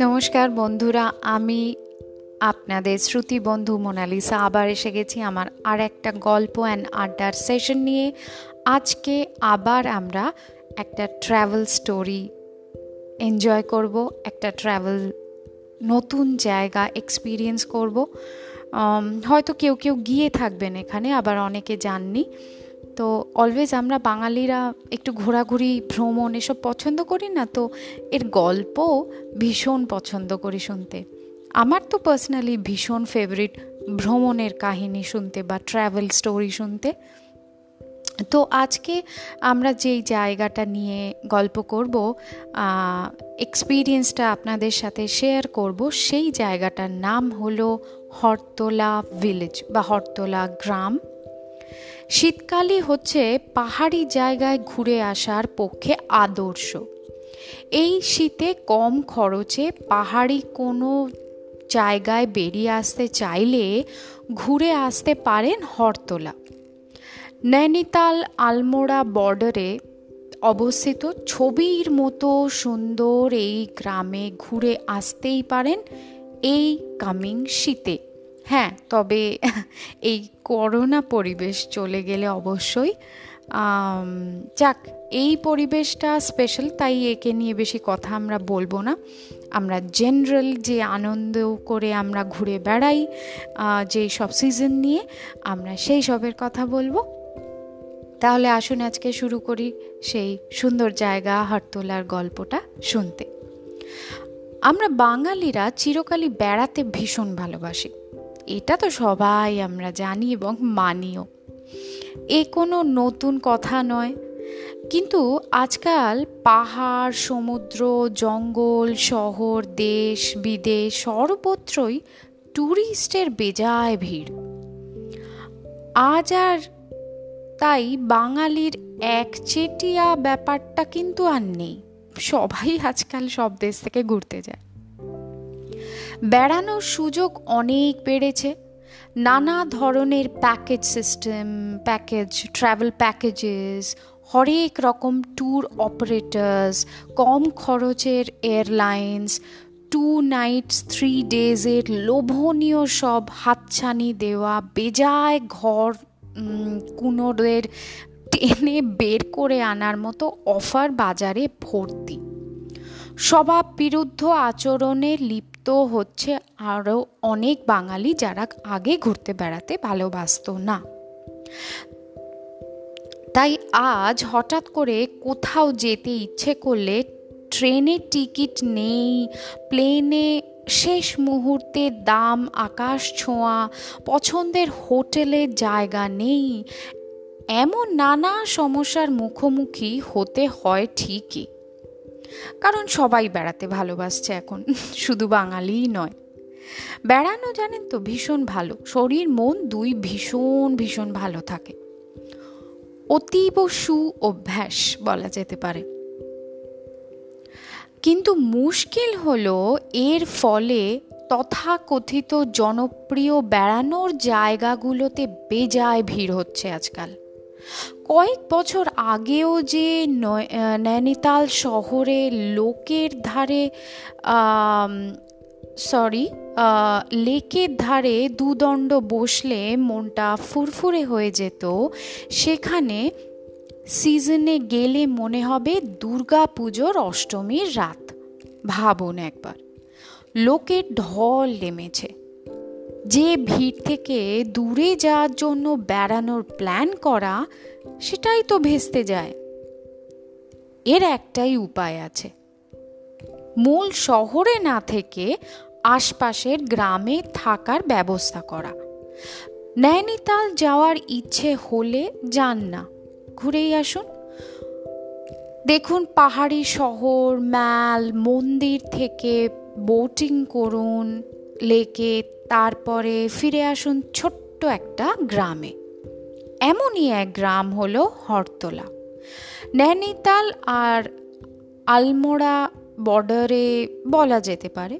নমস্কার বন্ধুরা, আমি আপনাদের শ্রুতি বন্ধু মোনালিসা। আবার এসে গেছি আমার আর একটা গল্প অ্যান্ড আড্ডার সেশন নিয়ে। আজকে আবার আমরা একটা ট্রাভেল স্টোরি এনজয় করব, একটা ট্রাভেল নতুন জায়গা এক্সপিরিয়েন্স করব। হয়তো কেউ কেউ গিয়ে থাকবেন এখানে, আবার অনেকে যাননি। তো অলওয়েজ আমরা বাঙালিরা একটু ঘোরাঘুরি, ভ্রমণ এসব পছন্দ করি না, তো এর গল্প ভীষণ পছন্দ করি শুনতে। আমার তো পার্সোনালি ভীষণ ফেভারিট ভ্রমণের কাহিনী শুনতে বা ট্রাভেল স্টোরি শুনতে। তো আজকে আমরা যেই জায়গাটা নিয়ে গল্প করব এক্সপিরিয়েন্সটা আপনাদের সাথে শেয়ার করব, সেই জায়গাটার নাম হলো হরতলা ভিলেজ বা হরতলা গ্রাম। শীতকালই হচ্ছে পাহাড়ি জায়গায় ঘুরে আসার পক্ষে আদর্শ। এই শীতে কম খরচে পাহাড়ি কোনো জায়গায় বেরিয়ে আসতে চাইলে ঘুরে আসতে পারেন হরতলা। নৈনিতাল আলমোড়া বর্ডারে অবস্থিত ছবির মতো সুন্দর এই গ্রামে ঘুরে আসতেই পারেন এই কামিং শীতে। হ্যাঁ তবে এই করোনা পরিবেশ চলে গেলে অবশ্যই যাক, এই পরিবেশটা স্পেশাল তাই একে নিয়ে বেশি কথা আমরা বলব না। আমরা জেনারেল যে আনন্দ করে আমরা ঘুরে বেড়াই যে সব সিজন নিয়ে, আমরা সেই সবের কথা বলব। তাহলে আসুন আজকে শুরু করি সেই সুন্দর জায়গা, হাটতোলার গল্পটা শুনতে। আমরা বাঙালিরা চিরকালই বেড়াতে ভীষণ ভালোবাসি। এটা তো সবাই আমরা জানি এবং মানিও। এ কোনো নতুন কথা নয়। কিন্তু আজকাল পাহাড়, সমুদ্র, জঙ্গল, শহর, দেশ, বিদেশ সর্বত্রই ট্যুরিস্টের বেজায় ভিড়। আজ আর তাই বাঙালির একচেটিয়া ব্যাপারটা কিন্তু আর নেই। সবাই আজকাল সব দেশ থেকে ঘুরতে যায়। বেড়ানোর সুযোগ অনেক বেড়েছে। নানা ধরনের package system package travel packages হরেক রকম ট্যুর অপারেটার্স কম খরচের এয়ারলাইন্স টু নাইটস থ্রি ডেজের লোভনীয় সব হাতছানি দেওয়া, বেজায় ঘর কুনোদের টেনে বের করে আনার মতো অফার বাজারে ভর্তি। স্বভাব বিরুদ্ধ আচরণে লিপ্ত হচ্ছে আরও অনেক বাঙালি যারা আগে ঘুরতে বেড়াতে ভালোবাসত না। তাই আজ হঠাৎ করে কোথাও যেতে ইচ্ছে করলে ট্রেনের টিকিট নেই, প্লেনে শেষ মুহূর্তে দাম, আকাশ ছোঁয়া, পছন্দের হোটেলের জায়গা নেই, এমন নানা সমস্যার মুখোমুখি হতে হয় ঠিকই। কারণ সবাই বেড়াতে ভালোবাসছে এখন, শুধু বাঙালিই নয়। বেড়ানো, জানেন তো, ভীষণ ভালো। শরীর, মন দুই ভীষণ ভীষণ ভালো থাকে। অতীব সু অভ্যাস বলা যেতে পারে। কিন্তু মুশকিল হলো এর ফলে তথাকথিত জনপ্রিয় বেড়ানোর জায়গাগুলোতে বেজায় ভিড় হচ্ছে আজকাল। কয়েক বছর আগেও যে নৈনিতাল শহরে লোকের ধারে সরি লেকের ধারে দুদণ্ড বসলে মনটা ফুরফুরে হয়ে যেত। সেখানে সিজনে গেলে মনে হবে দুর্গা পুজোর অষ্টমীর রাত। ভাবুন একবার। লোকের ঢল নেমেছে। যে ভিড় থেকে দূরে যাওয়ার জন্য বেড়ানোর প্ল্যান করা, সেটাই তো ভেস্তে যায়। এর একটাই উপায় আছে। মূল শহরে না থেকে আশপাশের গ্রামে থাকার ব্যবস্থা করা। নৈনিতাল যাওয়ার ইচ্ছে হলে যান না। ঘুরেই আসুন। দেখুন পাহাড়ি শহর, ম্যাল, মন্দির থেকে বোটিং করুন লেকে তারপরে ফিরে আসুন ছোট্ট একটা গ্রামে। এমনই এক গ্রাম হলো হরতলা। নৈনিতাল আর আলমোড়া বর্ডারে বলা যেতে পারে।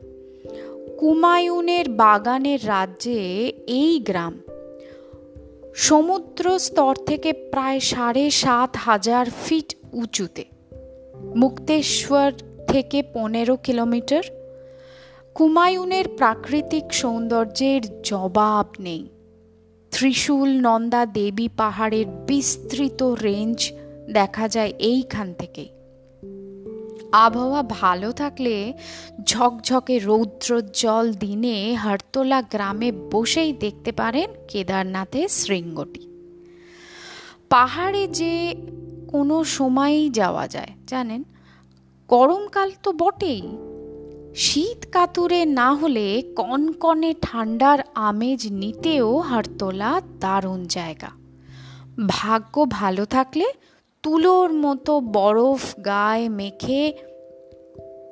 কুমায়ুনের বাগানের রাজ্যে এই গ্রাম। সমুদ্র স্তর থেকে প্রায় সাড়ে সাত হাজার ফিট উঁচুতে। মুক্তেশ্বর থেকে পনেরো কিলোমিটার। কুমায়ুনের প্রাকৃতিক সৌন্দর্যের জবাব নেই। ত্রিশূল নন্দা দেবী পাহাড়ের বিস্তৃত রেঞ্জ দেখা যায় এইখান থেকেই আবহাওয়া ভালো থাকলে ঝকঝকে রৌদ্রোজ্জ্বল দিনে হরতলা গ্রামে বসেই দেখতে পারেন কেদারনাথের শৃঙ্গটি। পাহাড়ে যে কোনো সময়ই যাওয়া যায়, জানেন? গরমকাল তো বটেই। শীত কাতুরে না হলে কনকনে ঠান্ডার আমেজ নিতেও হারতোলা দারুণ জায়গা। ভাগ্য ভালো থাকলে তুলোর মতো বরফ গায়ে মেখে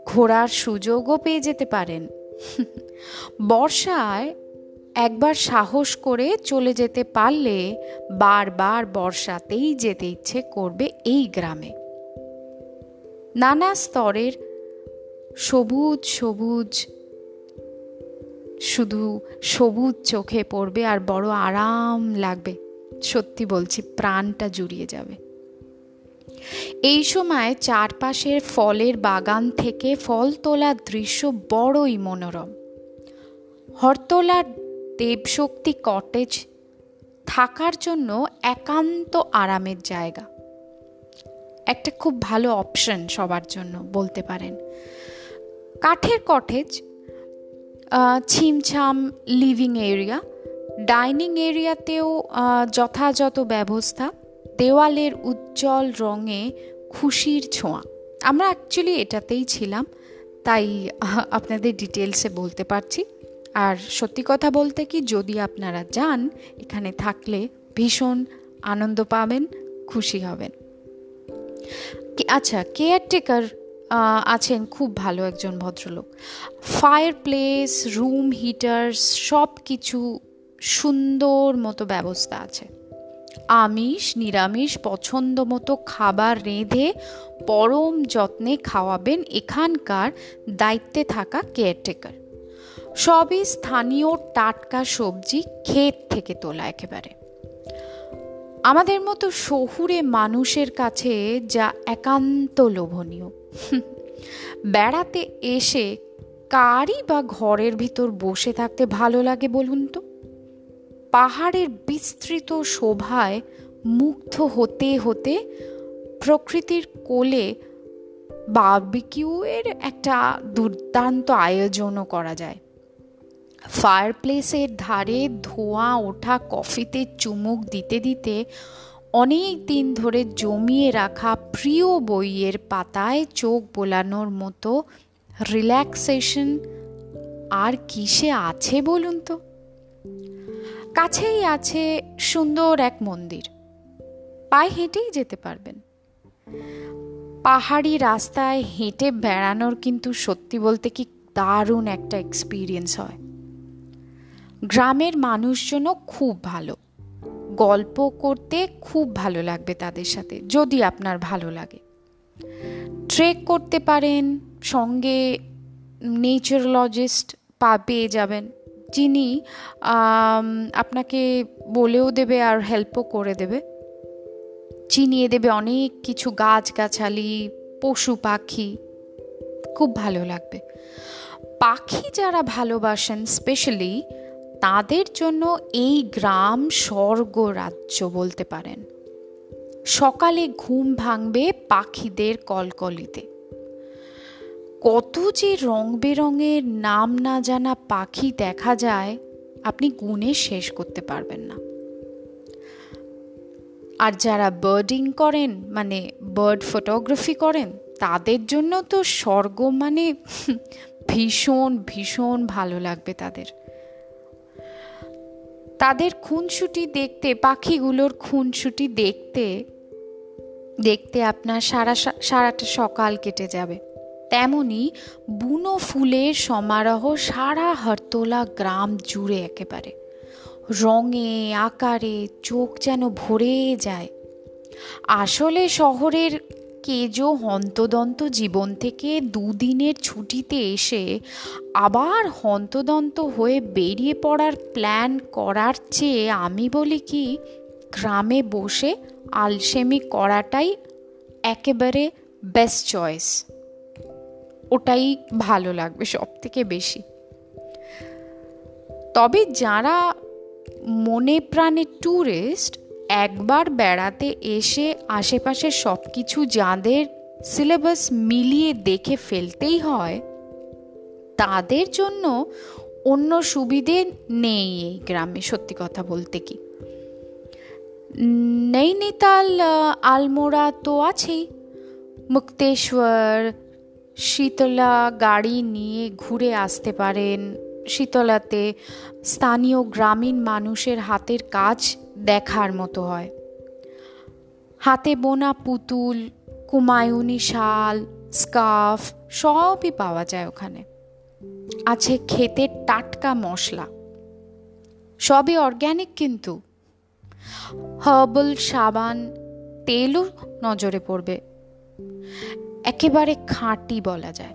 ঘোরার সুযোগও পেয়ে যেতে পারেন। বর্ষায় একবার সাহস করে চলে যেতে পারলে বারবার বর্ষাতেই যেতে ইচ্ছে করবে এই গ্রামে। নানা স্তরের সবুজ সবুজ, শুধু সবুজ চোখে পড়বে আর বড় আরাম লাগবে। সত্যি বলছি, প্রাণটা জুড়িয়ে যাবে। এই সময় চারপাশের ফলের বাগান থেকে ফল তোলার দৃশ্য বড়ই মনোরম। হরতলার দেবশক্তি কটেজ থাকার জন্য একান্ত আরামের জায়গা। একটা খুব ভালো অপশন সবার জন্য বলতে পারেন। কাঠের কটেজ ছিমছাম লিভিং এরিয়া ডাইনিং এরিয়াতেও যথাযথ ব্যবস্থা, দেওয়ালের উজ্জ্বল রঙে খুশির ছোঁয়া। আমরা অ্যাকচুয়ালি এটাতেই ছিলাম, তাই আপনাদের ডিটেলসে বলতে পারছি। আর সত্যি কথা বলতে কি, যদি আপনারা যান, এখানে থাকলে ভীষণ আনন্দ পাবেন, খুশি হবেন। আচ্ছা কেয়ারটেকার আছেন খুব ভালো একজন ভদ্রলোক। ফায়ার প্লেস রুম হিটার্স সব কিছু সুন্দর মতো ব্যবস্থা আছে। আমিষ, নিরামিষ, পছন্দ মতো খাবার রেঁধে, পরম যত্নে খাওয়াবেন এখানকার দায়িত্বে থাকা কেয়ারটেকার সবই স্থানীয় টাটকা সবজি ক্ষেত থেকে তোলা একেবারে। আমাদের মতো শহুরে মানুষের কাছে যা একান্ত লোভনীয়। বেড়াতে এসে কারই বা ঘরের ভিতর বসে থাকতে ভালো লাগে বলুন তো? পাহাড়ের বিস্তৃত শোভায় মুগ্ধ হতে হতে প্রকৃতির কোলে বার্বিকিউয়ের একটা দুর্দান্ত আয়োজনও করা যায়। ফায়ারপ্লেসের ধারে ধোঁয়া ওঠা কফিতে চুমুক দিতে দিতে অনেক দিন ধরে জমিয়ে রাখা প্রিয় বইয়ের পাতায় চোখ বোলানোর মতো রিল্যাক্সেশন আর কিসে আছে বলুন তো? কাছেই আছে সুন্দর এক মন্দির। পায়ে হেঁটেই যেতে পারবেন। পাহাড়ি রাস্তায় হেঁটে বেড়ানোর কিন্তু সত্যি বলতে কি দারুণ একটা এক্সপিরিয়েন্স হয়। গ্রামের মানুষজনও খুব ভালো। গল্প করতে খুব ভালো লাগবে তাদের সাথে, যদি আপনার ভালো লাগে। ট্রেক করতে পারেন, সঙ্গে নেচারোলজিস্ট পা পেয়ে যাবেন, যিনি আপনাকে বলেও দেবে আর হেল্পও করে দেবে। চিনিয়ে দেবে অনেক কিছু, গাছগাছালি, পশু পাখি, খুব ভালো লাগবে। পাখি যারা ভালোবাসেন, স্পেশালি তাদের জন্য এই গ্রাম স্বর্গ রাজ্য বলতে পারেন। সকালে ঘুম ভাঙবে পাখিদের কলকলিতে। কত যে রং বেরঙের নাম না জানা পাখি দেখা যায়, আপনি গুণে শেষ করতে পারবেন না। আর যারা বার্ডিং করেন মানে বার্ড ফটোগ্রাফি করেন, তাদের জন্য তো স্বর্গ মানে ভীষণ ভীষণ ভালো লাগবে তাদের। তাদের খুনসুটি দেখতে, পাখিগুলোর খুনসুটি দেখতে দেখতে আপনার সারা সারাটা সকাল কেটে যাবে। তেমনি বুনো ফুলের সমারোহ সারা হরতলা গ্রাম জুড়ে একেবারে। রঙে, আকারে চোখ যেন ভরে যায়। আসলে শহরের কেজো হন্তদন্ত জীবন থেকে দুদিনের ছুটিতে এসে আবার হন্তদন্ত হয়ে বেরিয়ে পড়ার প্ল্যান করার চেয়ে আমি বলি কি, গ্রামে বসে আলসেমি করাটাই একেবারে বেস্ট চয়েস ওটাই ভালো লাগবে সব থেকে বেশি। তবে যারা মনে প্রাণে ট্যুরিস্ট একবার বেড়াতে এসে আশেপাশে সব কিছু যাদের সিলেবাস মিলিয়ে দেখে ফেলতেই হয়, তাদের জন্য অন্য সুবিধে নেই এই গ্রামে, সত্যি কথা বলতে কি। নৈনিতাল আলমোড়া তো আছেই। মুক্তেশ্বর, শীতলা গাড়ি নিয়ে ঘুরে আসতে পারেন। শীতলাতে স্থানীয় গ্রামীণ মানুষের হাতের কাজ দেখার মতো হয়। হাতে বোনা পুতুল, কুমায়ুনি শাল, স্কার্ফ সবই পাওয়া যায় ওখানে। আছে ক্ষেতের টাটকা মশলা। সবই অর্গ্যানিক কিন্তু। হার্বাল সাবান তেলও নজরে পড়বে। একেবারে খাঁটি বলা যায়।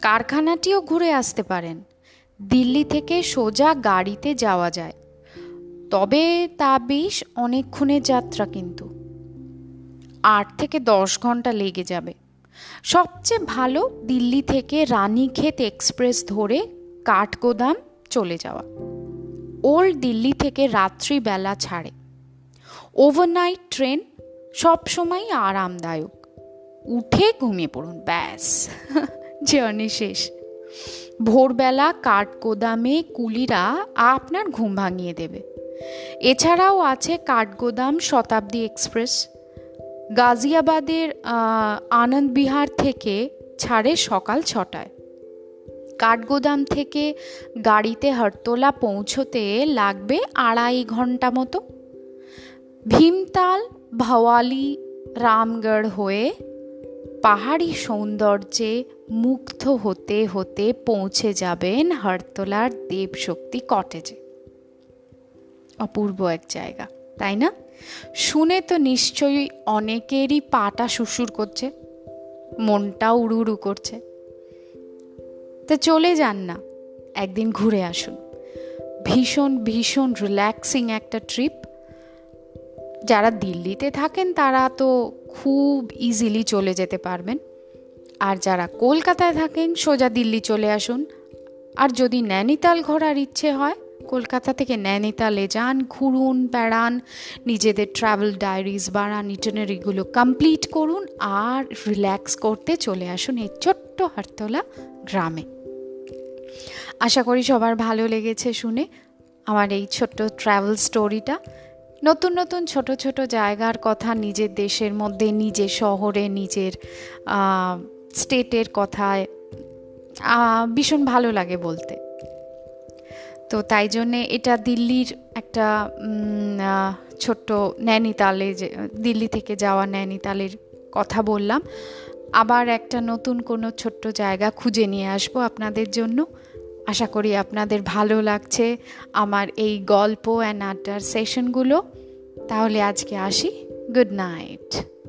কারখানাটিও ঘুরে আসতে পারেন। দিল্লি থেকে সোজা গাড়িতে যাওয়া যায়। তবে তা বেশ অনেকক্ষণের যাত্রা কিন্তু। আট থেকে দশ ঘণ্টা লেগে যাবে। সবচেয়ে ভালো দিল্লি থেকে রানীক্ষেত এক্সপ্রেস ধরে কাঠগোদাম চলে যাওয়া। ওল্ড দিল্লি থেকে রাত্রিবেলা ছাড়ে। ওভারনাইট ট্রেন সবসময় আরামদায়ক। উঠে ঘুমিয়ে পড়ুন, ব্যাস। জার্নি শেষ। ভোরবেলা কাঠগোদামে কুলিরা আপনার ঘুম ভাঙিয়ে দেবে। এছাড়াও আছে কাঠগোদাম শতাব্দী এক্সপ্রেস। গাজিয়াবাদের আনন্দ বিহার থেকে ছাড়ে সকাল ছটায়। কাঠগোদাম থেকে গাড়িতে হরতলা পৌঁছতে লাগবে আড়াই ঘণ্টা মতো। ভীমতাল, ভাওয়ালি, রামগড় হয়ে পাহাড়ি সৌন্দর্যে মুগ্ধ হতে হতে পৌঁছে যাবেন হরতলার দেবশক্তি কটেজে। অপূর্ব এক জায়গা, তাই না? শুনে তো নিশ্চয়ই অনেকেরই পাটা শুশুর করছে মনটা উড়ু উড়ু করছে। তো চলে যান না, একদিন ঘুরে আসুন। ভীষণ ভীষণ রিল্যাক্সিং একটা ট্রিপ যারা দিল্লিতে থাকেন, তারা তো খুব ইজিলি চলে যেতে পারবেন। আর যারা কলকাতায় থাকেন, সোজা দিল্লি চলে আসুন। আর যদি নৈনিতাল ঘোরার ইচ্ছে হয় কলকাতা থেকে নৈনিতালে যান, ঘুরুন, বেড়ান, নিজেদের ট্রাভেল ডায়েরিজ বাড়ান ইটানারিগুলো কমপ্লিট করুন আর রিল্যাক্স করতে চলে আসুন এই ছোট্ট হারতলা গ্রামে। আশা করি সবার ভালো লেগেছে শুনে আমার এই ছোট্ট ট্রাভেল স্টোরিটা নতুন নতুন ছোট ছোট জায়গার কথা নিজের দেশের মধ্যে, নিজের শহরে, নিজের স্টেটের কথায় ভীষণ ভালো লাগে বলতে। তো তাই জন্যে এটা দিল্লির একটা ছোট্ট নৈনিতালে যে, দিল্লি থেকে যাওয়া নৈনিতালের কথা বললাম। আবার একটা নতুন কোনো ছোট্ট জায়গা খুঁজে নিয়ে আসব আপনাদের জন্য। আশা করি আপনাদের ভালো লাগছে আমার এই গল্প অ্যান্ড আড্ডার সেশনগুলো। তাহলে আজকে আসি। Good night.